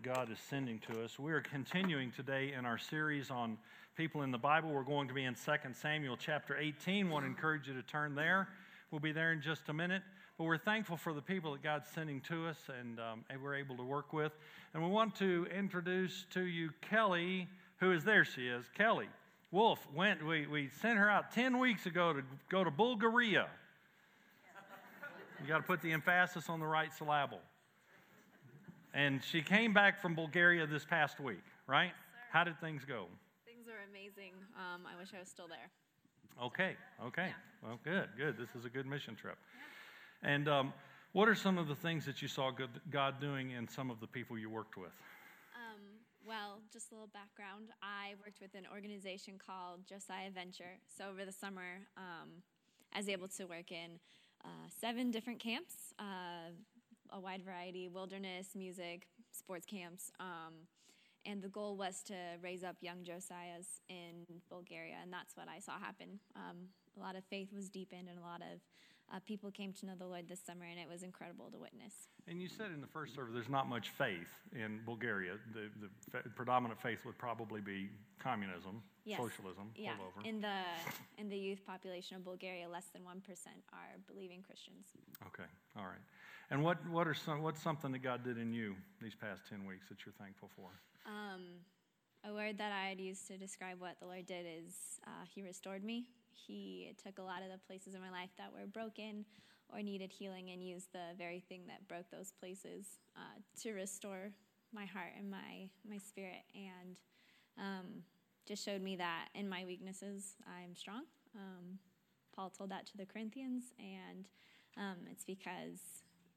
that God is sending to us. We are continuing today in our series on people in the Bible. We're going to be in 2 Samuel chapter 18. I want to encourage you to turn there. We'll be there in just a minute. But we're thankful for the people that God's sending to us and, um, and we're able to work with. And we want to introduce to you Kelly, who is there. She is. Kelly Wolf went, we, we sent her out 10 weeks ago to go to Bulgaria. You got to put the emphasis on the right syllable. And she came back from Bulgaria this past week, right? How did things go? Things are amazing. Um, I wish I was still there. Okay, okay. Yeah. Well, good, good. This is a good mission trip. Yeah. And um, what are some of the things that you saw God doing in some of the people you worked with? Um, well, just a little background. I worked with an organization called Josiah Venture. So over the summer, um, I was able to work in uh, seven different camps. Uh, a wide variety wilderness, music, sports camps. Um, and the goal was to raise up young Josiahs in Bulgaria, and that's what I saw happen. Um, a lot of faith was deepened, and a lot of uh, people came to know the Lord this summer, and it was incredible to witness. And you said in the first service there's not much faith in Bulgaria. The, the predominant faith would probably be communism, yes. socialism, yeah. In the in the youth population of Bulgaria, less than one percent are believing Christians. Okay, all right. And what, what are some, what's something that God did in you these past 10 weeks that you're thankful for? Um, a word that I'd use to describe what the Lord did is uh, He restored me. He took a lot of the places in my life that were broken or needed healing and used the very thing that broke those places uh, to restore my heart and my, my spirit. And um, just showed me that in my weaknesses, I'm strong. Um, Paul told that to the Corinthians, and um, it's because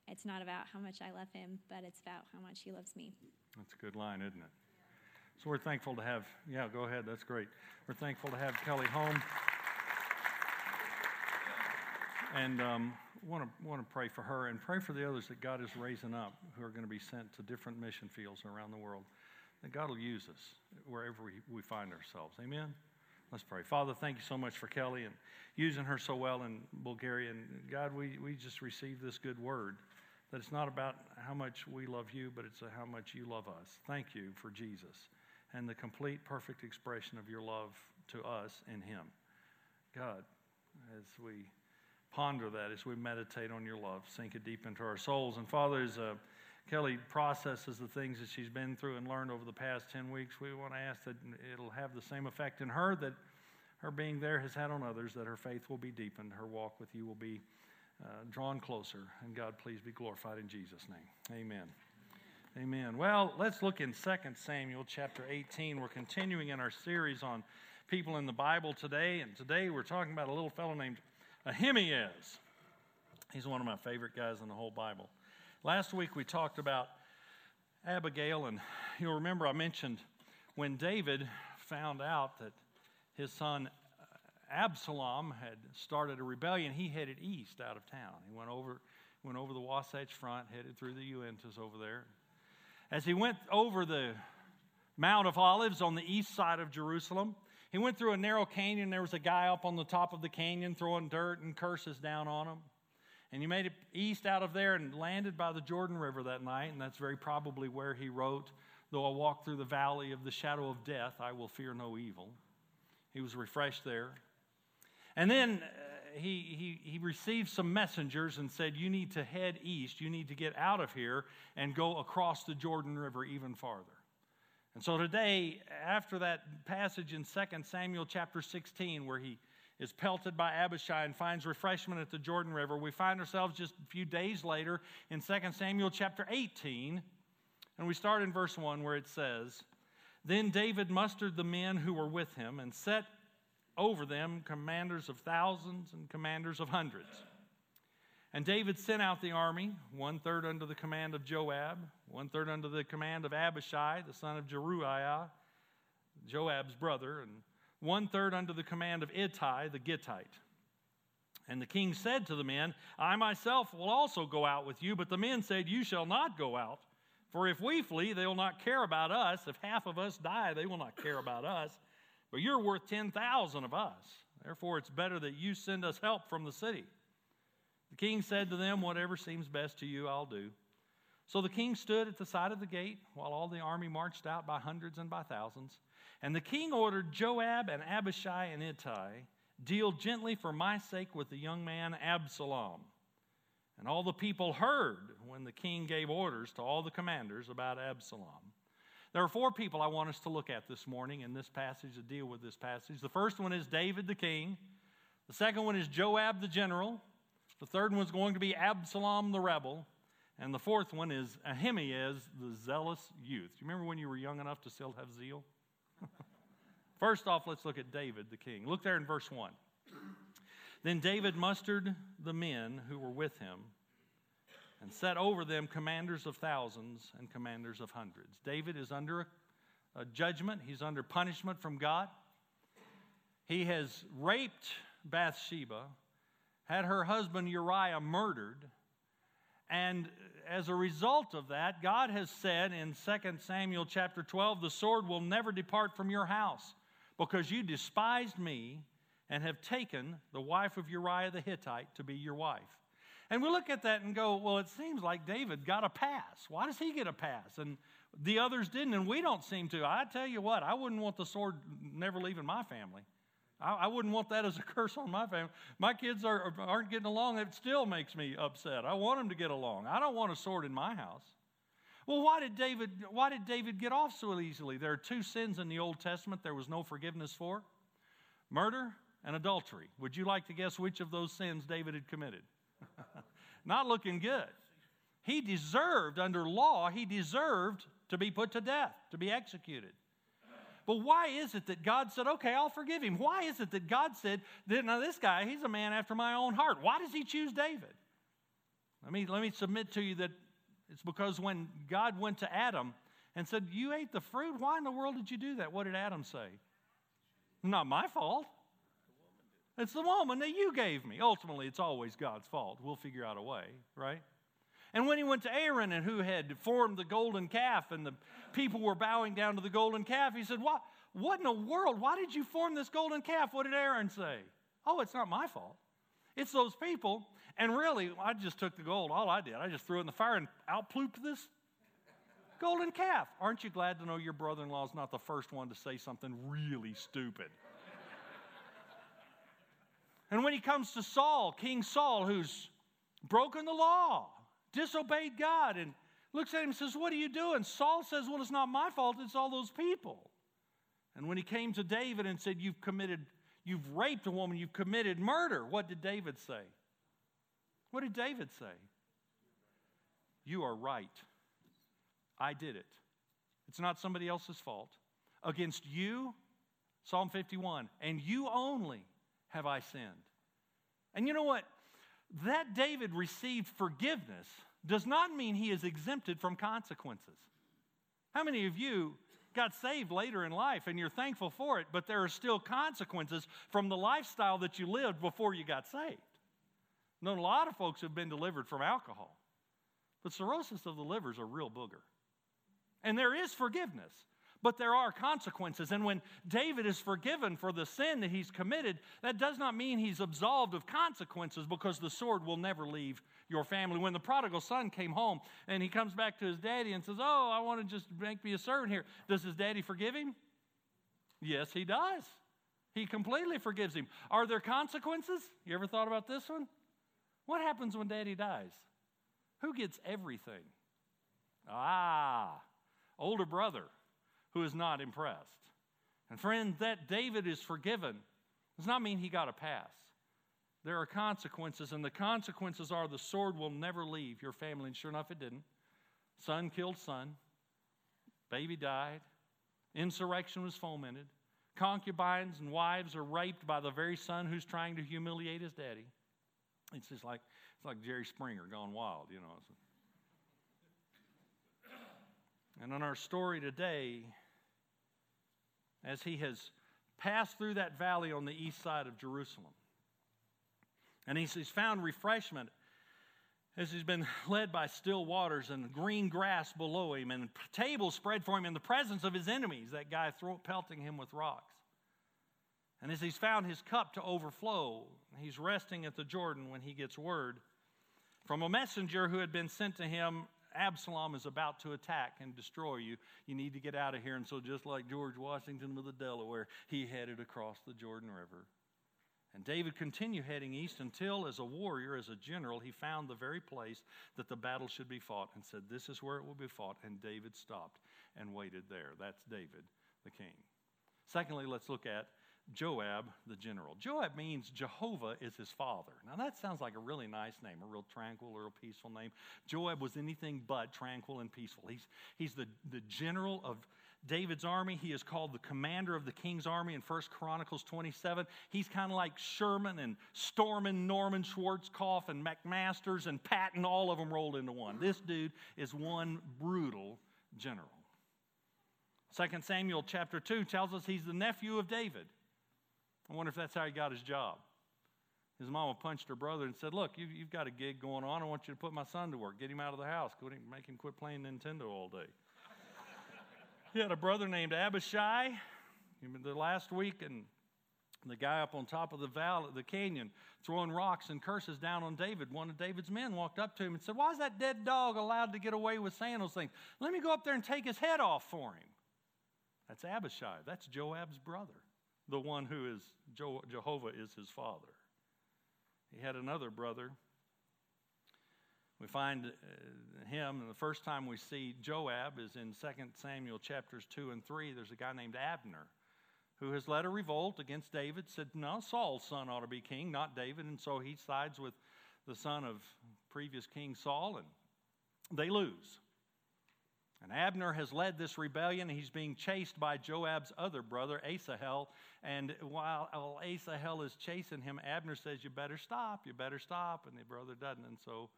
it's not about how much I love him, but it's about how much he loves me. That's a good line, isn't it? So we're thankful to have, yeah, go ahead, that's great. We're thankful to have Kelly home. And um, want to want to pray for her and pray for the others that God is raising up who are going to be sent to different mission fields around the world. That God will use us wherever we, we find ourselves. Amen. Let's pray. Father, thank you so much for Kelly and using her so well in Bulgaria. And God, we, we just received this good word that it's not about how much we love you, but it's how much you love us. Thank you for Jesus and the complete, perfect expression of your love to us in Him. God, as we ponder that, as we meditate on your love, sink it deep into our souls. And Father, as uh, Kelly processes the things that she's been through and learned over the past 10 weeks, we want to ask that it'll have the same effect in her that her being there has had on others, that her faith will be deepened, her walk with you will be uh, drawn closer. And God, please be glorified in Jesus' name. Amen. Amen. Well, let's look in 2 Samuel chapter 18. We're continuing in our series on people in the Bible today. And today we're talking about a little fellow named Ahimaaz. He's one of my favorite guys in the whole Bible. Last week we talked about Abigail, and you'll remember I mentioned when David found out that his son uh, Absalom had started a rebellion, he headed east out of town. He went over, went over the Wasatch Front, headed through the Uintas over there. As he went over the Mount of Olives on the east side of Jerusalem, he went through a narrow canyon. There was a guy up on the top of the canyon throwing dirt and curses down on him. And he made it east out of there and landed by the Jordan River that night. And that's very probably where he wrote, Though I walk through the valley of the shadow of death, I will fear no evil. He was refreshed there. And then uh, he, he, he received some messengers and said, You need to head east. You need to get out of here and go across the Jordan River even farther. And so today, after that passage in 2 Samuel chapter 16, where he is pelted by Abishai and finds refreshment at the Jordan River, we find ourselves just a few days later in 2 Samuel chapter 18. And we start in verse 1 where it says, Then David mustered the men who were with him and set over them commanders of thousands and commanders of hundreds. And David sent out the army, one third under the command of Joab, one third under the command of Abishai, the son of Zeruiah, Joab's brother, and one third under the command of Ittai, the Gittite. And the king said to the men, I myself will also go out with you. But the men said, You shall not go out. For if we flee, they will not care about us. If half of us die, they will not care about us. But you're worth 10,000 of us. Therefore, it's better that you send us help from the city. The king said to them, Whatever seems best to you, I'll do. So the king stood at the side of the gate while all the army marched out by hundreds and by thousands. And the king ordered Joab and Abishai and Ittai, Deal gently for my sake with the young man Absalom. And all the people heard when the king gave orders to all the commanders about Absalom. There are four people I want us to look at this morning in this passage to deal with this passage. The first one is David the king, the second one is Joab the general, the third one is going to be Absalom the rebel, and the fourth one is Ahimaaz the zealous youth. Do you remember when you were young enough to still have zeal? First off, let's look at David the king. Look there in verse 1. Then David mustered the men who were with him and set over them commanders of thousands and commanders of hundreds. David is under a, a judgment, he's under punishment from God. He has raped Bathsheba, had her husband Uriah murdered, and as a result of that, God has said in 2 Samuel chapter 12, the sword will never depart from your house because you despised me and have taken the wife of Uriah the Hittite to be your wife. And we look at that and go, well, it seems like David got a pass. Why does he get a pass? And the others didn't, and we don't seem to. I tell you what, I wouldn't want the sword never leaving my family. I, I wouldn't want that as a curse on my family. My kids are, aren't getting along. It still makes me upset. I want them to get along. I don't want a sword in my house. Well, why did David why did David get off so easily? There are two sins in the Old Testament there was no forgiveness for. Murder and adultery. Would you like to guess which of those sins David had committed? Not looking good. He deserved, under law, he deserved to be put to death, to be executed. But why is it that God said, okay, I'll forgive him? Why is it that God said, now this guy, he's a man after my own heart? Why does he choose David? Let me, let me submit to you that it's because when God went to Adam and said, You ate the fruit, why in the world did you do that? What did Adam say? Not my fault. It's the woman that you gave me. Ultimately, it's always God's fault. We'll figure out a way, right? And when he went to Aaron and who had formed the golden calf and the people were bowing down to the golden calf, he said, What, what in the world? Why did you form this golden calf? What did Aaron say? Oh, it's not my fault. It's those people. And really, I just took the gold. All I did, I just threw it in the fire and out plooped this golden calf. Aren't you glad to know your brother in law is not the first one to say something really stupid? and when he comes to Saul, King Saul, who's broken the law, disobeyed God, and looks at him and says, What are you doing? Saul says, Well, it's not my fault, it's all those people. And when he came to David and said, You've committed, you've raped a woman, you've committed murder, what did David say? What did David say? You are right. I did it. It's not somebody else's fault. Against you, Psalm 51, and you only have I sinned. And you know what? That David received forgiveness does not mean he is exempted from consequences. How many of you got saved later in life and you're thankful for it, but there are still consequences from the lifestyle that you lived before you got saved? I known a lot of folks who've been delivered from alcohol, but cirrhosis of the liver is a real booger. And there is forgiveness but there are consequences. And when David is forgiven for the sin that he's committed, that does not mean he's absolved of consequences because the sword will never leave your family. When the prodigal son came home and he comes back to his daddy and says, Oh, I want to just make me a servant here, does his daddy forgive him? Yes, he does. He completely forgives him. Are there consequences? You ever thought about this one? What happens when daddy dies? Who gets everything? Ah, older brother who is not impressed. And friend, that David is forgiven does not mean he got a pass. There are consequences, and the consequences are the sword will never leave your family. And sure enough, it didn't. Son killed son, baby died, insurrection was fomented, concubines and wives are raped by the very son who's trying to humiliate his daddy. It's just like it's like Jerry Springer gone wild, you know. And in our story today, as he has passed through that valley on the east side of Jerusalem. And he's, he's found refreshment as he's been led by still waters and green grass below him and tables spread for him in the presence of his enemies, that guy throw, pelting him with rocks. And as he's found his cup to overflow, he's resting at the Jordan when he gets word from a messenger who had been sent to him Absalom is about to attack and destroy you. You need to get out of here. And so, just like George Washington with the Delaware, he headed across the Jordan River. And David continued heading east until, as a warrior, as a general, he found the very place that the battle should be fought and said, This is where it will be fought. And David stopped and waited there. That's David, the king. Secondly, let's look at Joab, the general. Joab means Jehovah is his father. Now, that sounds like a really nice name, a real tranquil, or a real peaceful name. Joab was anything but tranquil and peaceful. He's, he's the, the general of David's army. He is called the commander of the king's army in 1 Chronicles 27. He's kind of like Sherman and Stormin, Norman Schwarzkopf, and McMaster's and Patton, all of them rolled into one. This dude is one brutal general. 2 Samuel chapter 2 tells us he's the nephew of David. I wonder if that's how he got his job. His mama punched her brother and said, Look, you, have got a gig going on. I want you to put my son to work. Get him out of the house. Make him quit playing Nintendo all day. he had a brother named Abishai. The last week, and the guy up on top of the valley, the canyon, throwing rocks and curses down on David. One of David's men walked up to him and said, Why is that dead dog allowed to get away with saying those things? Let me go up there and take his head off for him. That's Abishai. That's Joab's brother the one who is Jehovah is his father. He had another brother. We find uh, him, and the first time we see Joab is in 2 Samuel chapters 2 and 3. There's a guy named Abner who has led a revolt against David, said, No, Saul's son ought to be king, not David. And so he sides with the son of previous King Saul, and they lose. And Abner has led this rebellion. He's being chased by Joab's other brother, Asahel. And while Asahel is chasing him, Abner says, You better stop, you better stop. And the brother doesn't. And so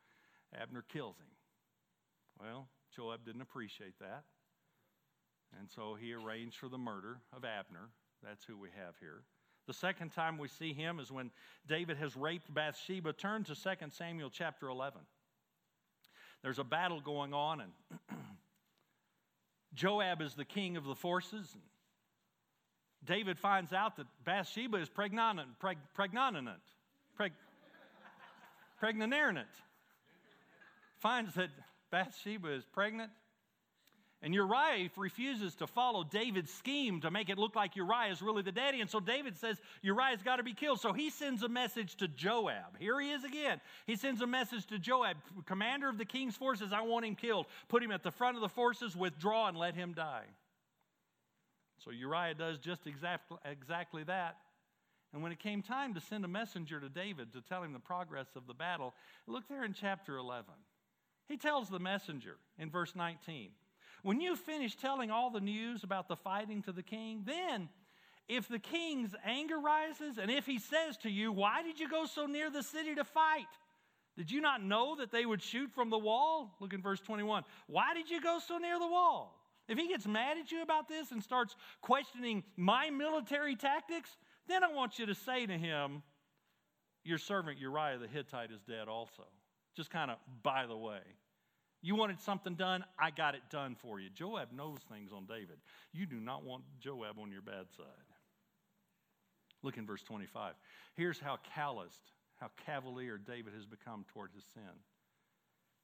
Abner kills him. Well, Joab didn't appreciate that. And so he arranged for the murder of Abner. That's who we have here. The second time we see him is when David has raped Bathsheba. Turn to 2 Samuel chapter 11. There's a battle going on, and Joab is the king of the forces. David finds out that Bathsheba is pregnant, preg, pregnant, preg, pregnant, finds that Bathsheba is pregnant and Uriah refuses to follow David's scheme to make it look like Uriah is really the daddy. And so David says Uriah's got to be killed. So he sends a message to Joab. Here he is again. He sends a message to Joab, commander of the king's forces. I want him killed. Put him at the front of the forces, withdraw, and let him die. So Uriah does just exactly, exactly that. And when it came time to send a messenger to David to tell him the progress of the battle, look there in chapter 11. He tells the messenger in verse 19. When you finish telling all the news about the fighting to the king, then if the king's anger rises and if he says to you, Why did you go so near the city to fight? Did you not know that they would shoot from the wall? Look in verse 21. Why did you go so near the wall? If he gets mad at you about this and starts questioning my military tactics, then I want you to say to him, Your servant Uriah the Hittite is dead also. Just kind of by the way. You wanted something done, I got it done for you. Joab knows things on David. You do not want Joab on your bad side. Look in verse 25. Here's how calloused, how cavalier David has become toward his sin.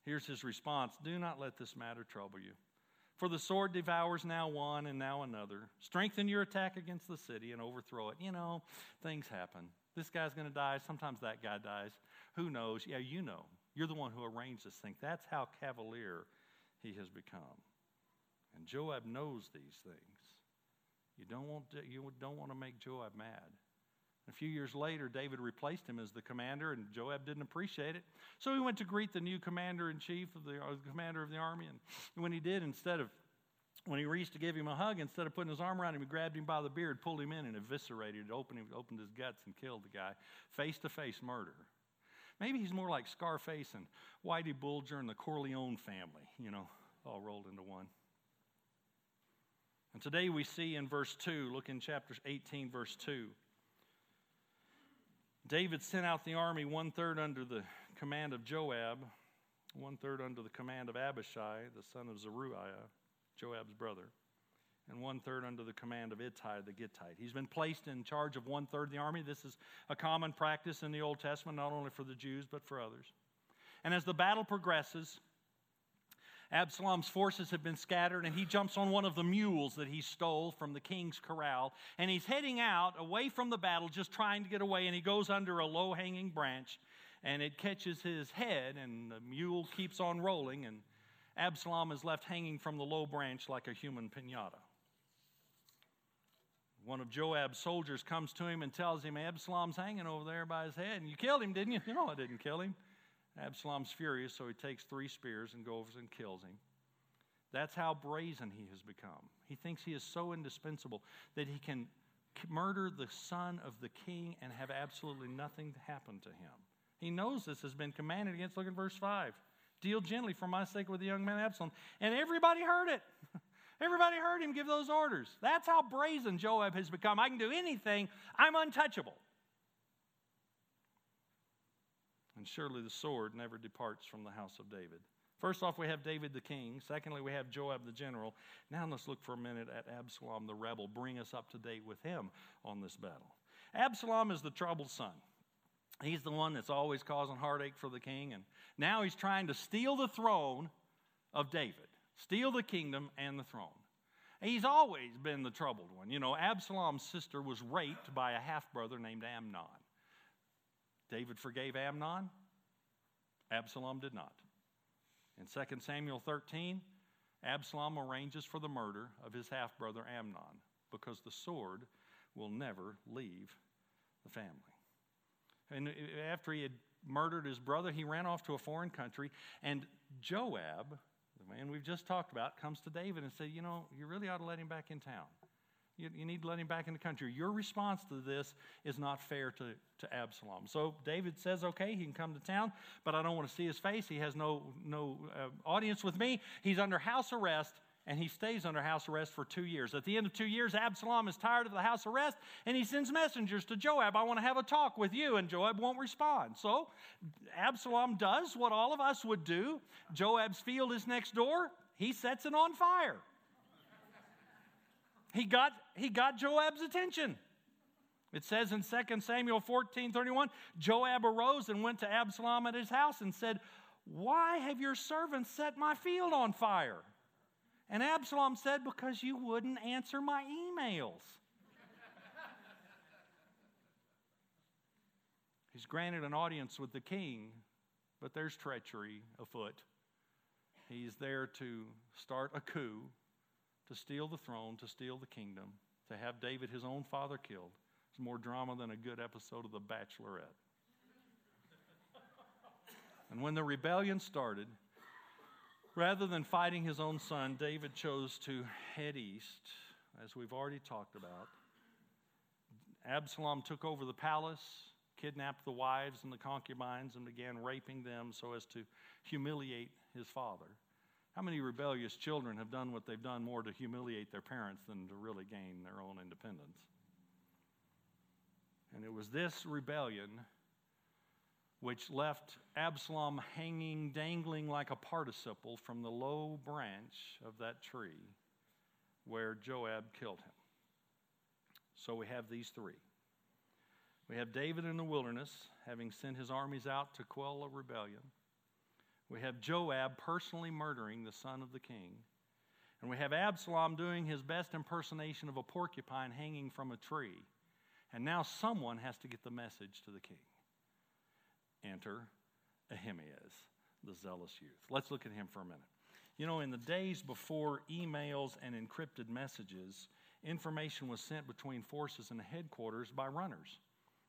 Here's his response Do not let this matter trouble you. For the sword devours now one and now another. Strengthen your attack against the city and overthrow it. You know, things happen. This guy's going to die. Sometimes that guy dies. Who knows? Yeah, you know. You're the one who arranged this thing. That's how cavalier he has become. And Joab knows these things. You don't want to, you don't want to make Joab mad. A few years later, David replaced him as the commander, and Joab didn't appreciate it. So he went to greet the new commander in chief of the, the commander of the army. And when he did, instead of when he reached to give him a hug, instead of putting his arm around him, he grabbed him by the beard, pulled him in, and eviscerated, opened, him, opened his guts, and killed the guy. Face to face murder. Maybe he's more like Scarface and Whitey Bulger and the Corleone family, you know, all rolled into one. And today we see in verse 2, look in chapter 18, verse 2. David sent out the army one third under the command of Joab, one third under the command of Abishai, the son of Zeruiah, Joab's brother and one third under the command of Ittai the Gittite. He's been placed in charge of one third of the army. This is a common practice in the Old Testament, not only for the Jews, but for others. And as the battle progresses, Absalom's forces have been scattered, and he jumps on one of the mules that he stole from the king's corral. And he's heading out away from the battle, just trying to get away. And he goes under a low hanging branch, and it catches his head, and the mule keeps on rolling. And Absalom is left hanging from the low branch like a human pinata. One of Joab's soldiers comes to him and tells him, Absalom's hanging over there by his head. And you killed him, didn't you? No, I didn't kill him. Absalom's furious, so he takes three spears and goes and kills him. That's how brazen he has become. He thinks he is so indispensable that he can murder the son of the king and have absolutely nothing happen to him. He knows this has been commanded against. Look at verse 5. Deal gently for my sake with the young man Absalom. And everybody heard it. everybody heard him give those orders. That's how brazen Joab has become. I can do anything, I'm untouchable. And surely the sword never departs from the house of David. First off, we have David the king. Secondly, we have Joab the general. Now let's look for a minute at Absalom the rebel. Bring us up to date with him on this battle. Absalom is the troubled son. He's the one that's always causing heartache for the king, and now he's trying to steal the throne of David, steal the kingdom and the throne. He's always been the troubled one. You know, Absalom's sister was raped by a half brother named Amnon. David forgave Amnon, Absalom did not. In 2 Samuel 13, Absalom arranges for the murder of his half brother Amnon because the sword will never leave the family. And uh, after he had murdered his brother, he ran off to a foreign country. And Joab, man we've just talked about, comes to David and said, You know, you really ought to let him back in town. You, you, need to let him back in the country. Your response to this is not fair to, to Absalom. So David says, okay, he can come to town, but I don't want to see his face. He has no, no uh, audience with me. He's under house arrest, and he stays under house arrest for two years. At the end of two years, Absalom is tired of the house arrest, and he sends messengers to Joab. I want to have a talk with you, and Joab won't respond. So Absalom does what all of us would do. Joab's field is next door. He sets it on fire. He got, he got Joab's attention. It says in 2 Samuel 14 31, Joab arose and went to Absalom at his house and said, Why have your servants set my field on fire? And Absalom said, Because you wouldn't answer my emails. He's granted an audience with the king, but there's treachery afoot. He's there to start a coup to steal the throne, to steal the kingdom, to have David, his own father, killed. It's more drama than a good episode of The Bachelorette. and when the rebellion started, rather than fighting his own son, David chose to head east, as we've already talked about. Absalom took over the palace, kidnapped the wives and the concubines, and began raping them so as to humiliate his father. How many rebellious children have done what they've done more to humiliate their parents than to really gain their own independence? And it was this rebellion which left Absalom hanging, dangling like a participle from the low branch of that tree where Joab killed him. So we have these three. We have David in the wilderness, having sent his armies out to quell a rebellion. We have Joab personally murdering the son of the king. And we have Absalom doing his best impersonation of a porcupine hanging from a tree. And now someone has to get the message to the king. Enter Ahimaaz, the zealous youth. Let's look at him for a minute. You know, in the days before emails and encrypted messages, information was sent between forces and headquarters by runners.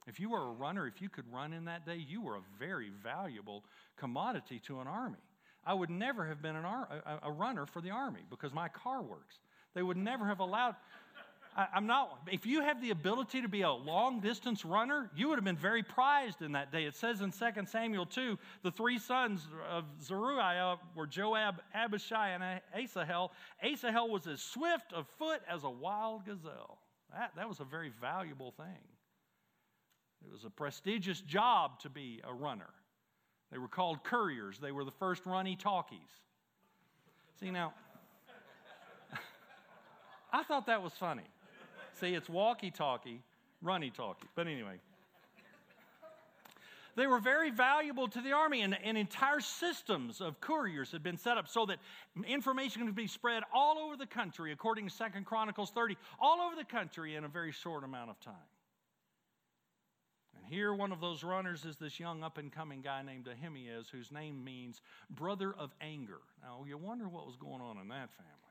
If you were a runner, if you could run in that day, you were a very valuable commodity to an army. I would never have been ar- a, a, runner for the army because my car works. They would never have allowed. I, I'm not. If you have the ability to be a long distance runner, you would have been very prized in that day. It says in 2 Samuel 2, the three sons of Zeruiah were Joab, Abishai, and Asahel. Asahel was as swift of foot as a wild gazelle. That, that was a very valuable thing. It was a prestigious job to be a runner. They were called couriers, they were the first runny talkies. See, now, I thought that was funny. See, it's walkie talkie, runny talkie. But anyway, they were very valuable to the army, and, and entire systems of couriers had been set up so that information could be spread all over the country, according to Second Chronicles 30, all over the country in a very short amount of time. And here, one of those runners is this young up and coming guy named Ahimaaz, whose name means brother of anger. Now, you wonder what was going on in that family.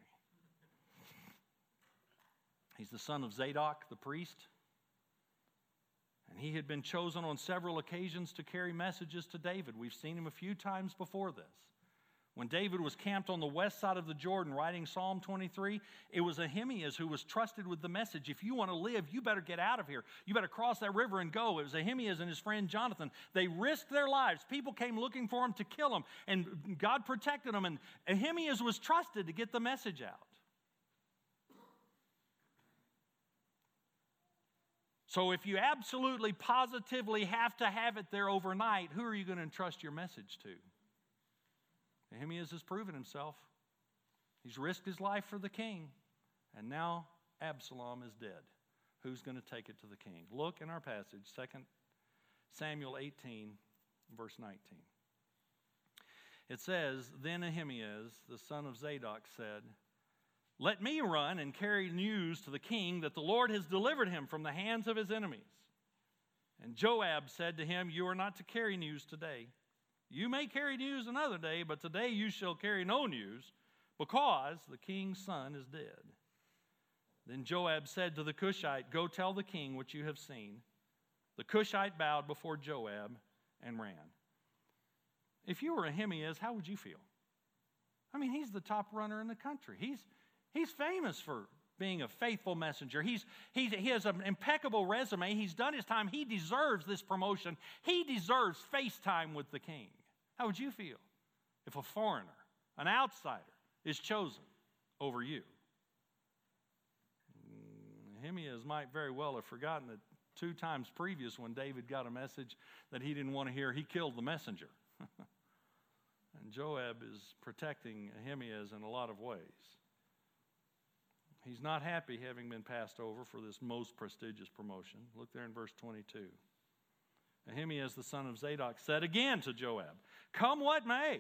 He's the son of Zadok, the priest. And he had been chosen on several occasions to carry messages to David. We've seen him a few times before this. When David was camped on the west side of the Jordan writing Psalm 23, it was Ahimaaz who was trusted with the message. If you want to live, you better get out of here. You better cross that river and go. It was Ahimaaz and his friend Jonathan. They risked their lives. People came looking for them to kill them, and God protected them. And Ahimaaz was trusted to get the message out. So if you absolutely, positively have to have it there overnight, who are you going to entrust your message to? Nehemiah has proven himself. He's risked his life for the king, and now Absalom is dead. Who's going to take it to the king? Look in our passage, 2 Samuel 18, verse 19. It says, Then Ahimaaz, the son of Zadok, said, Let me run and carry news to the king that the Lord has delivered him from the hands of his enemies. And Joab said to him, You are not to carry news today you may carry news another day, but today you shall carry no news, because the king's son is dead. Then Joab said to the Cushite, Go tell the king what you have seen. The Cushite bowed before Joab and ran. If you were a Ahimaaz, how would you feel? I mean, he's the top runner in the country. He's, he's famous for being a faithful messenger. He's, he's, he has an impeccable resume. He's done his time. He deserves this promotion. He deserves face time with the king. How would you feel if a foreigner, an outsider, is chosen over you? Ahimaaz might very well have forgotten that two times previous when David got a message that he didn't want to hear, he killed the messenger. and Joab is protecting Ahimaaz in a lot of ways. He's not happy having been passed over for this most prestigious promotion. Look there in verse 22. Ahimaaz, the son of Zadok, said again to Joab, Come what may,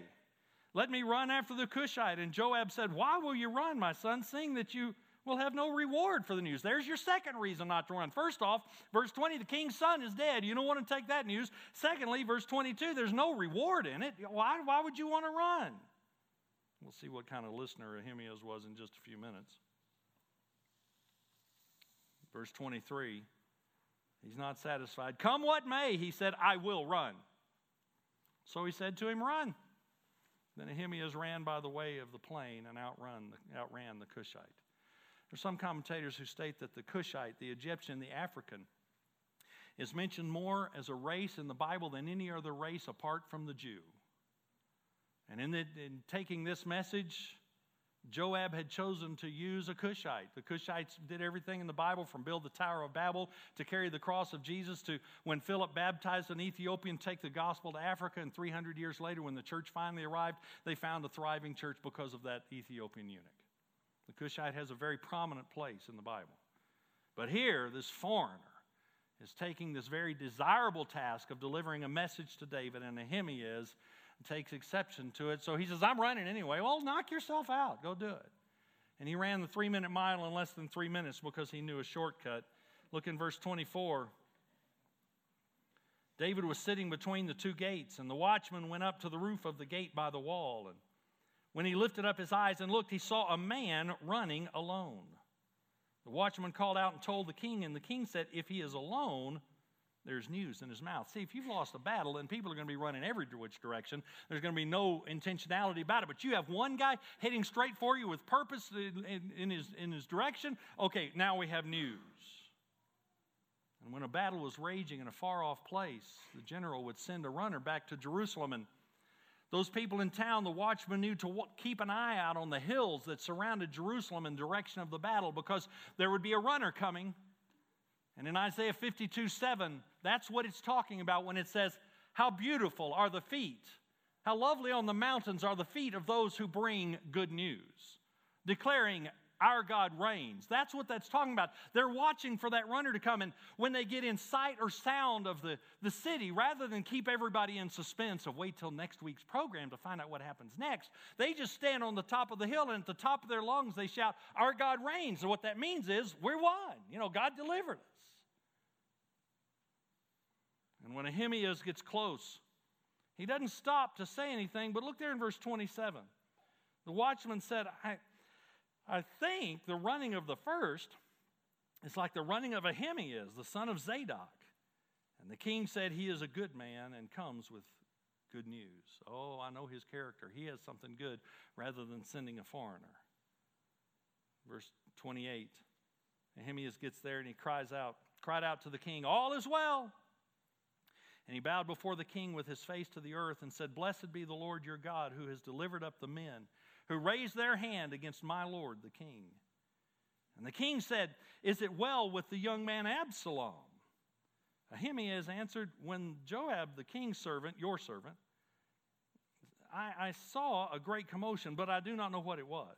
let me run after the Cushite. And Joab said, Why will you run, my son, seeing that you will have no reward for the news? There's your second reason not to run. First off, verse 20, the king's son is dead. You don't want to take that news. Secondly, verse 22, there's no reward in it. Why, why would you want to run? We'll see what kind of listener Ahimaaz was in just a few minutes. Verse 23. He's not satisfied. Come what may, he said, I will run. So he said to him, Run. Then Ahimaaz ran by the way of the plain and outrun, outran the Cushite. There are some commentators who state that the Cushite, the Egyptian, the African, is mentioned more as a race in the Bible than any other race apart from the Jew. And in, the, in taking this message, Joab had chosen to use a Cushite. The Cushites did everything in the Bible from build the Tower of Babel to carry the cross of Jesus to when Philip baptized an Ethiopian, take the gospel to Africa. And 300 years later, when the church finally arrived, they found a thriving church because of that Ethiopian eunuch. The Cushite has a very prominent place in the Bible. But here, this foreigner is taking this very desirable task of delivering a message to David, and Ahimaaz takes exception to it. So he says, I'm running anyway. Well, knock yourself out. Go do it. And he ran the three minute mile in less than three minutes because he knew a shortcut. Look in verse 24. David was sitting between the two gates, and the watchman went up to the roof of the gate by the wall. And when he lifted up his eyes and looked, he saw a man running alone. The watchman called out and told the king, and the king said, If he is alone, there's news in his mouth. See, if you've lost a battle, then people are going to be running every which direction. There's going to be no intentionality about it. But you have one guy heading straight for you with purpose in, in, his, in his direction. Okay, now we have news. And when a battle was raging in a far off place, the general would send a runner back to Jerusalem. And those people in town, the watchman knew to keep an eye out on the hills that surrounded Jerusalem in direction of the battle because there would be a runner coming and in Isaiah 52 7, that's what it's talking about when it says, How beautiful are the feet, how lovely on the mountains are the feet of those who bring good news, declaring, Our God reigns. That's what that's talking about. They're watching for that runner to come. And when they get in sight or sound of the, the city, rather than keep everybody in suspense of wait till next week's program to find out what happens next, they just stand on the top of the hill and at the top of their lungs they shout, Our God reigns. And what that means is, we're won. You know, God delivered us. And when Ahimaaz gets close, he doesn't stop to say anything, but look there in verse 27. The watchman said, I, I think the running of the first is like the running of Ahimaaz, the son of Zadok. And the king said, He is a good man and comes with good news. Oh, I know his character. He has something good rather than sending a foreigner. Verse 28. Ahimaaz gets there and he cries out, cried out to the king, All is well. And he bowed before the king with his face to the earth and said, Blessed be the Lord your God, who has delivered up the men who raised their hand against my lord the king. And the king said, Is it well with the young man Absalom? Ahimaaz answered, When Joab, the king's servant, your servant, I, I saw a great commotion, but I do not know what it was.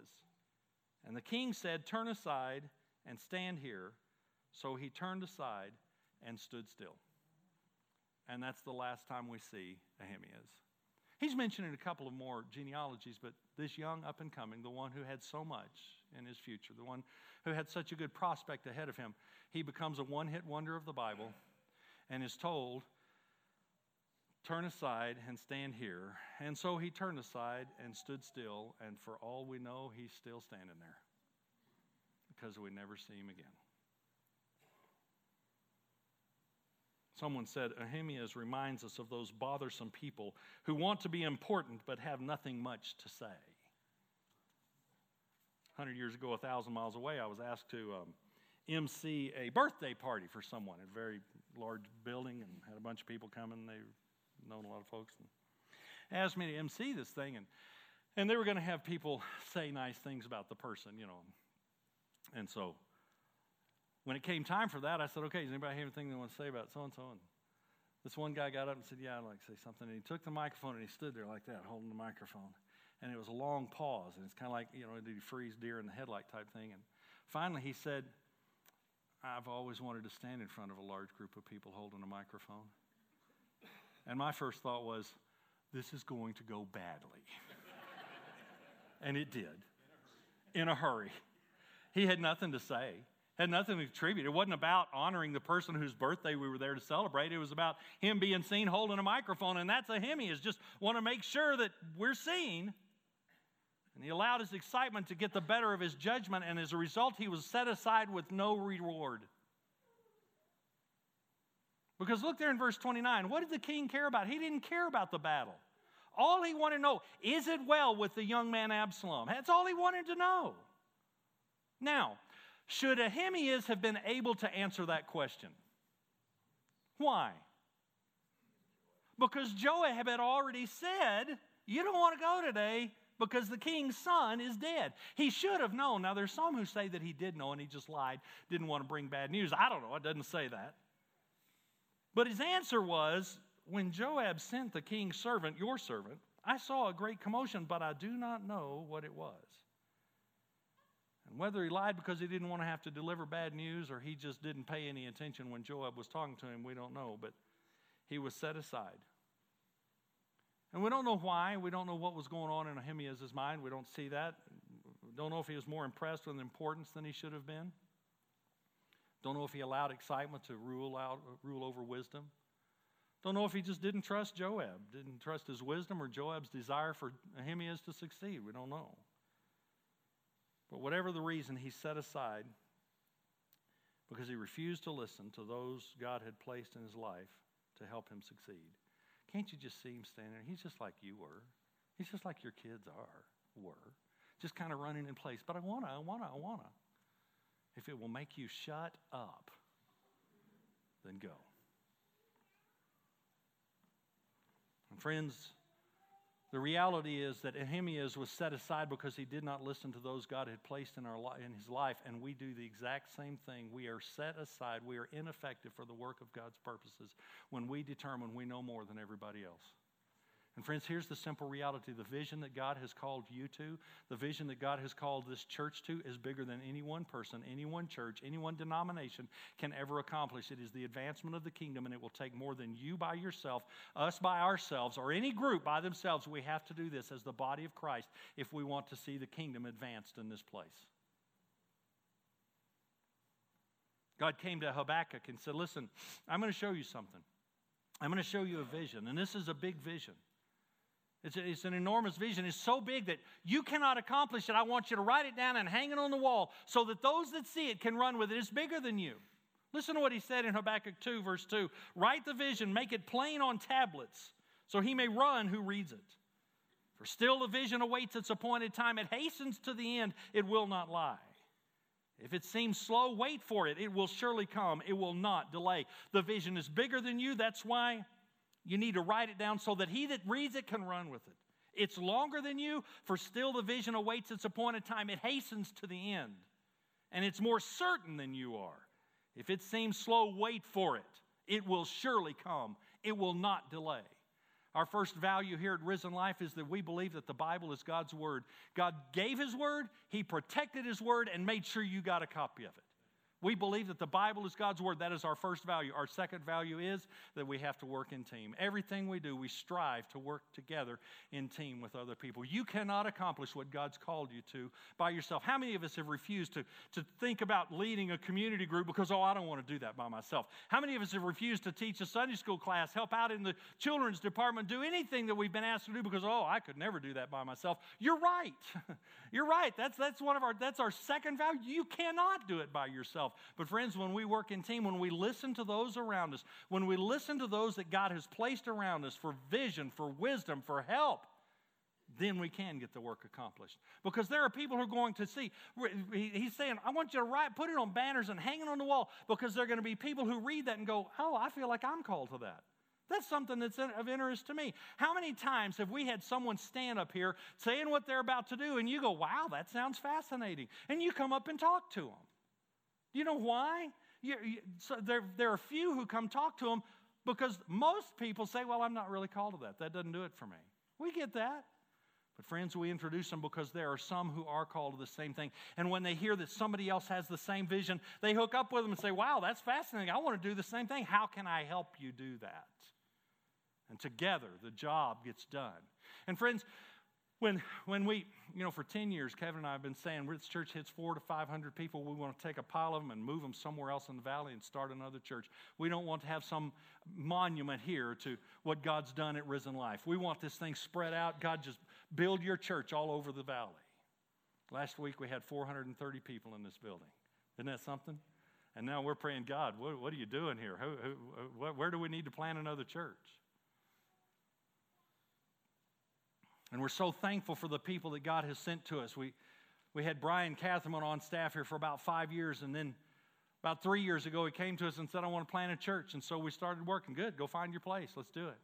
And the king said, Turn aside and stand here. So he turned aside and stood still. And that's the last time we see Ahimaaz. He's mentioning a couple of more genealogies, but this young up and coming, the one who had so much in his future, the one who had such a good prospect ahead of him, he becomes a one hit wonder of the Bible and is told, Turn aside and stand here. And so he turned aside and stood still, and for all we know, he's still standing there because we never see him again. Someone said, Ahimaaz reminds us of those bothersome people who want to be important but have nothing much to say. 100 years ago, a thousand miles away, I was asked to um, MC a birthday party for someone in a very large building and had a bunch of people coming. They've known a lot of folks. And asked me to MC this thing, and, and they were going to have people say nice things about the person, you know. And so when it came time for that, I said, okay, does anybody have anything they want to say about so and so? And this one guy got up and said, yeah, I'd like to say something. And he took the microphone and he stood there like that, holding the microphone. And it was a long pause. And it's kind of like, you know, did he freeze deer in the headlight type thing? And finally he said, I've always wanted to stand in front of a large group of people holding a microphone. And my first thought was, this is going to go badly. and it did, in a hurry. He had nothing to say had nothing to contribute. It wasn't about honoring the person whose birthday we were there to celebrate. It was about him being seen holding a microphone, and that's a him. He is just want to make sure that we're seen. And he allowed his excitement to get the better of his judgment, and as a result, he was set aside with no reward. Because look there in verse 29. What did the king care about? He didn't care about the battle. All he wanted to know is it well with the young man Absalom? That's all he wanted to know. Now, should Ahimaaz have been able to answer that question? Why? Because Joab had already said, You don't want to go today because the king's son is dead. He should have known. Now, there's some who say that he did know and he just lied, didn't want to bring bad news. I don't know, it doesn't say that. But his answer was when Joab sent the king's servant, your servant, I saw a great commotion, but I do not know what it was. Whether he lied because he didn't want to have to deliver bad news or he just didn't pay any attention when Joab was talking to him, we don't know. But he was set aside. And we don't know why. We don't know what was going on in Ahimaaz's mind. We don't see that. Don't know if he was more impressed with importance than he should have been. Don't know if he allowed excitement to rule out rule over wisdom. Don't know if he just didn't trust Joab, didn't trust his wisdom or Joab's desire for Ahimaaz to succeed. We don't know. But whatever the reason, he set aside because he refused to listen to those God had placed in his life to help him succeed. Can't you just see him standing there? He's just like you were. He's just like your kids are, were. Just kind of running in place. But I want to, I want to, I want to. If it will make you shut up, then go. And friends, the reality is that Ahimaaz was set aside because he did not listen to those God had placed in, our li- in his life, and we do the exact same thing. We are set aside, we are ineffective for the work of God's purposes when we determine we know more than everybody else. And friends, here's the simple reality the vision that God has called you to, the vision that God has called this church to, is bigger than any one person, any one church, any one denomination can ever accomplish. It is the advancement of the kingdom, and it will take more than you by yourself, us by ourselves, or any group by themselves. We have to do this as the body of Christ if we want to see the kingdom advanced in this place. God came to Habakkuk and said, Listen, I'm going to show you something. I'm going to show you a vision, and this is a big vision. It's, a, it's, an enormous vision. It's so big that you cannot accomplish it. I want you to write it down and hang it on the wall so that those that see it can run with it. It's bigger than you. Listen to what he said in Habakkuk 2, verse 2. Write the vision, make it plain on tablets, so he may run who reads it. For still the vision awaits its appointed time. It hastens to the end, it will not lie. If it seems slow, wait for it. It will surely come. It will not delay. The vision is bigger than you. That's why you need to write it down so that he that reads it can run with it. It's longer than you, for still the vision awaits its appointed time. It hastens to the end, and it's more certain than you are. If it seems slow, wait for it. It will surely come, it will not delay. Our first value here at Risen Life is that we believe that the Bible is God's Word. God gave His Word, He protected His Word, and made sure you got a copy of it. We believe that the Bible is God's Word. That is our first value. Our second value is that we have to work in team. Everything we do, we strive to work together in team with other people. You cannot accomplish what God's called you to by yourself. How many of us have refused to, to think about leading a community group because, oh, I don't want to do that by myself? How many of us have refused to teach a Sunday school class, help out in the children's department, do anything that we've been asked to do because, oh, I could never do that by myself? You're right. You're right. That's, that's one of our, that's our second value. You cannot do it by yourself. But, friends, when we work in team, when we listen to those around us, when we listen to those that God has placed around us for vision, for wisdom, for help, then we can get the work accomplished. Because there are people who are going to see. He's saying, I want you to write, put it on banners and hang it on the wall because there are going to be people who read that and go, Oh, I feel like I'm called to that. That's something that's of interest to me. How many times have we had someone stand up here saying what they're about to do, and you go, Wow, that sounds fascinating? And you come up and talk to them. Do you know why? You, you, so there, there are few who come talk to them because most people say, Well, I'm not really called to that. That doesn't do it for me. We get that. But, friends, we introduce them because there are some who are called to the same thing. And when they hear that somebody else has the same vision, they hook up with them and say, Wow, that's fascinating. I want to do the same thing. How can I help you do that? And together, the job gets done. And, friends, when, when we, you know, for 10 years, Kevin and I have been saying this church hits four to 500 people. We want to take a pile of them and move them somewhere else in the valley and start another church. We don't want to have some monument here to what God's done at Risen Life. We want this thing spread out. God, just build your church all over the valley. Last week we had 430 people in this building. Isn't that something? And now we're praying, God, what, what are you doing here? Who, who, where do we need to plant another church? And we're so thankful for the people that God has sent to us. We, we had Brian Catherman on staff here for about five years, and then about three years ago, he came to us and said, I want to plant a church. And so we started working. Good, go find your place. Let's do it.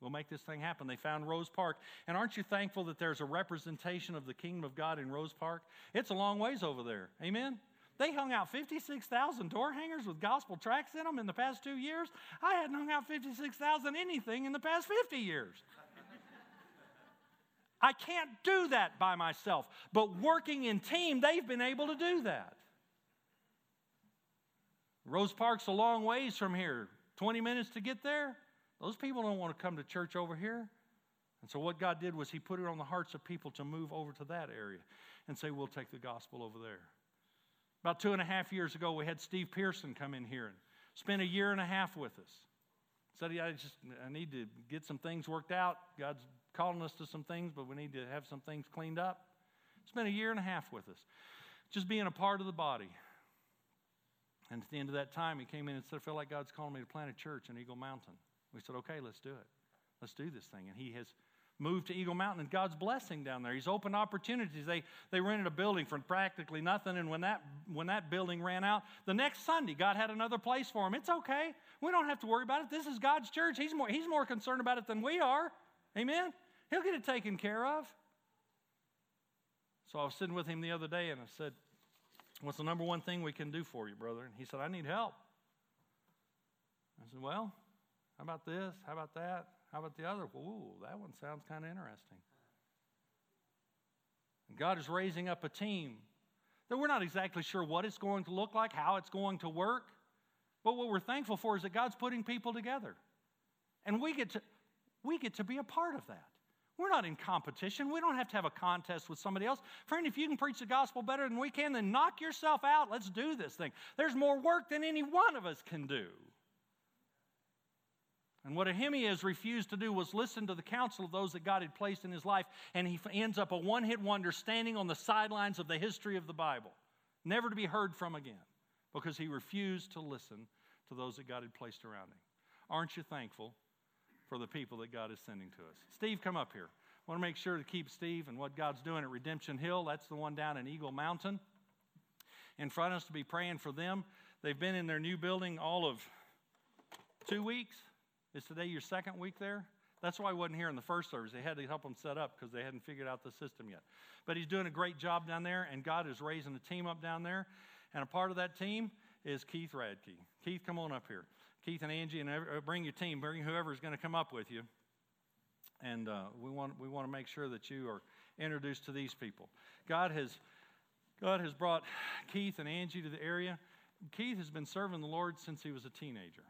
We'll make this thing happen. They found Rose Park. And aren't you thankful that there's a representation of the kingdom of God in Rose Park? It's a long ways over there. Amen? They hung out 56,000 door hangers with gospel tracts in them in the past two years. I hadn't hung out 56,000 anything in the past 50 years. I can't do that by myself. But working in team, they've been able to do that. Rose Park's a long ways from here, 20 minutes to get there. Those people don't want to come to church over here. And so, what God did was He put it on the hearts of people to move over to that area and say, We'll take the gospel over there. About two and a half years ago, we had Steve Pearson come in here and spend a year and a half with us. Said, I just I need to get some things worked out. God's calling us to some things, but we need to have some things cleaned up. It's been a year and a half with us, just being a part of the body. And at the end of that time, he came in and said, I feel like God's calling me to plant a church in Eagle Mountain. We said, okay, let's do it. Let's do this thing. And he has moved to Eagle Mountain and God's blessing down there. He's opened opportunities. They, they rented a building for practically nothing. And when that, when that building ran out, the next Sunday, God had another place for him. It's okay. We don't have to worry about it. This is God's church. He's more, he's more concerned about it than we are. Amen? He'll get it taken care of. So I was sitting with him the other day and I said, What's the number one thing we can do for you, brother? And he said, I need help. I said, Well, how about this? How about that? How about the other? Ooh, that one sounds kind of interesting. And God is raising up a team that we're not exactly sure what it's going to look like, how it's going to work. But what we're thankful for is that God's putting people together. And we get to, we get to be a part of that. We're not in competition. We don't have to have a contest with somebody else. Friend, if you can preach the gospel better than we can, then knock yourself out. Let's do this thing. There's more work than any one of us can do. And what Ahimaaz refused to do was listen to the counsel of those that God had placed in his life, and he ends up a one hit wonder standing on the sidelines of the history of the Bible, never to be heard from again, because he refused to listen to those that God had placed around him. Aren't you thankful for the people that God is sending to us? Steve, come up here. I want to make sure to keep Steve and what God's doing at Redemption Hill. That's the one down in Eagle Mountain. In front of us to be praying for them. They've been in their new building all of two weeks. Is today your second week there? That's why I wasn't here in the first service. They had to help them set up because they hadn't figured out the system yet. But he's doing a great job down there, and God is raising a team up down there. And a part of that team is Keith Radke. Keith, come on up here. Keith and Angie, and uh, bring your team, bring whoever's going to come up with you. And uh, we, want, we want to make sure that you are introduced to these people. God has, God has brought Keith and Angie to the area. Keith has been serving the Lord since he was a teenager.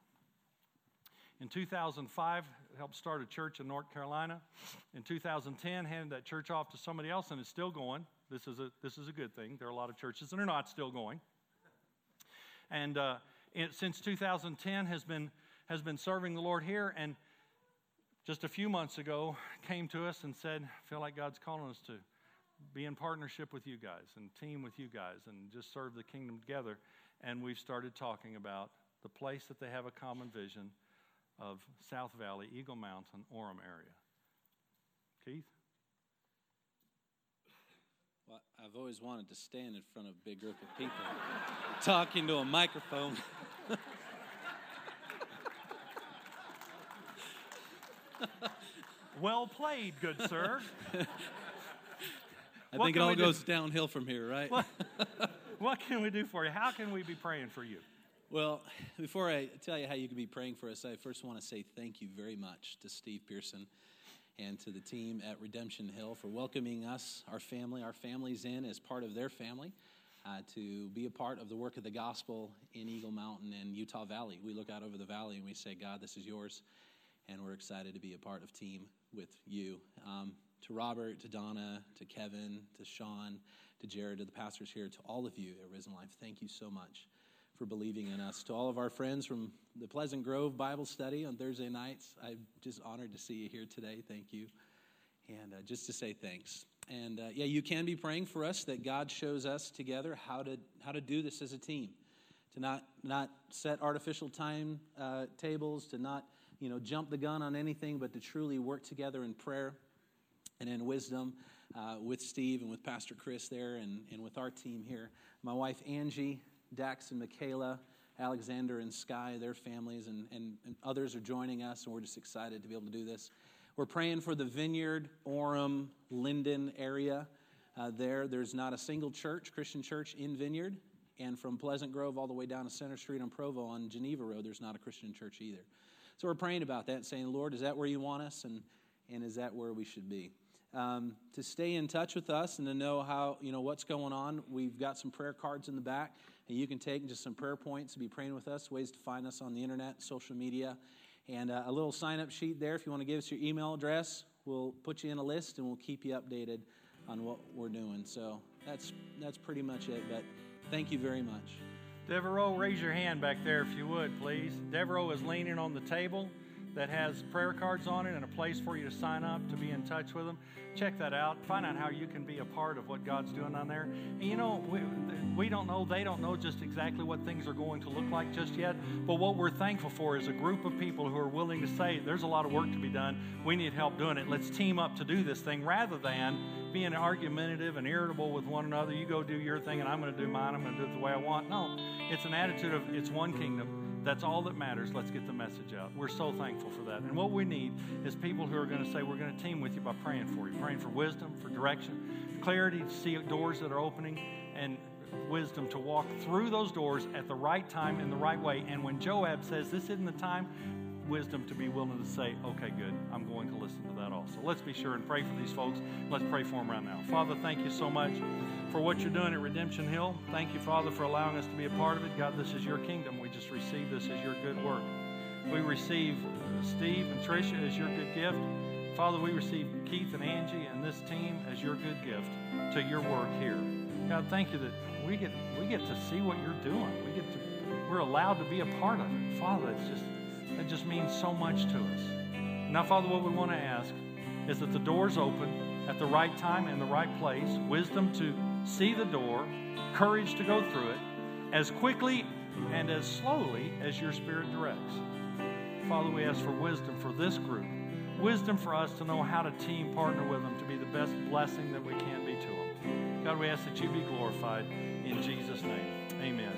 In 2005, helped start a church in North Carolina. In 2010, handed that church off to somebody else, and it's still going. This is a, this is a good thing. There are a lot of churches that are not still going. And uh, since 2010, has been, has been serving the Lord here. And just a few months ago, came to us and said, I feel like God's calling us to be in partnership with you guys and team with you guys and just serve the kingdom together. And we've started talking about the place that they have a common vision of South Valley, Eagle Mountain, Orem area. Keith? Well, I've always wanted to stand in front of a big group of people talking to a microphone. well played, good sir. I what think it all goes do? downhill from here, right? What, what can we do for you? How can we be praying for you? Well, before I tell you how you can be praying for us, I first want to say thank you very much to Steve Pearson and to the team at Redemption Hill for welcoming us, our family, our families in as part of their family uh, to be a part of the work of the gospel in Eagle Mountain and Utah Valley. We look out over the valley and we say, God, this is yours. And we're excited to be a part of team with you. Um, to Robert, to Donna, to Kevin, to Sean, to Jared, to the pastors here, to all of you at Risen Life, thank you so much for believing in us. To all of our friends from the Pleasant Grove Bible study on Thursday nights, I'm just honored to see you here today. Thank you. And uh, just to say thanks. And uh, yeah, you can be praying for us that God shows us together how to, how to do this as a team. To not, not set artificial time uh, tables, to not you know, jump the gun on anything, but to truly work together in prayer and in wisdom uh, with Steve and with Pastor Chris there and, and with our team here. My wife Angie, Dax and Michaela, Alexander and Sky, their families, and, and, and, others are joining us, and we're just excited to be able to do this. We're praying for the Vineyard, Orem, Lindon area. Uh, there, there's not a single church, Christian church, in Vineyard. And from Pleasant Grove all the way down to Center Street on Provo on Geneva Road, there's not a Christian church either. So we're praying about that saying, Lord, is that where you want us? And, and is that where we should be? Um, to stay in touch with us and to know how, you know, what's going on, we've got some prayer cards in the back you can take just some prayer points to be praying with us, ways to find us on the internet, social media, and uh, a little sign up sheet there. If you want to give us your email address, we'll put you in a list and we'll keep you updated on what we're doing. So that's, that's pretty much it, but thank you very much. Devereaux, raise your hand back there if you would, please. Devereaux is leaning on the table that has prayer cards on it and a place for you to sign up to be in touch with them. Check that out. Find out how you can be a part of what God's doing on there. And you know, we, we don't know, they don't know just exactly what things are going to look like just yet. But what we're thankful for is a group of people who are willing to say, there's a lot of work to be done. We need help doing it. Let's team up to do this thing rather than being argumentative and irritable with one another. You go do your thing and I'm going to do mine. I'm going to do it the way I want. No, it's an attitude of it's one kingdom that's all that matters. Let's get the message out. We're so thankful for that. And what we need is people who are going to say, We're going to team with you by praying for you, praying for wisdom, for direction, clarity to see doors that are opening, and wisdom to walk through those doors at the right time in the right way. And when Joab says, This isn't the time, wisdom to be willing to say, okay, good, I'm going to listen to that also. Let's be sure and pray for these folks. Let's pray for them right now. Father, thank you so much for what you're doing at Redemption Hill. Thank you, Father, for allowing us to be a part of it. God, this is your kingdom. We just receive this as your good work. We receive Steve and Tricia as your good gift. Father, we receive Keith and Angie and this team as your good gift to your work here. God, thank you that we get we get to see what you're doing. We get to we're allowed to be a part of it. Father, it's just it just means so much to us. Now, Father, what we want to ask is that the doors open at the right time and the right place, wisdom to see the door, courage to go through it, as quickly and as slowly as your Spirit directs. Father, we ask for wisdom for this group, wisdom for us to know how to team partner with them to be the best blessing that we can be to them. God, we ask that you be glorified in Jesus' name. Amen.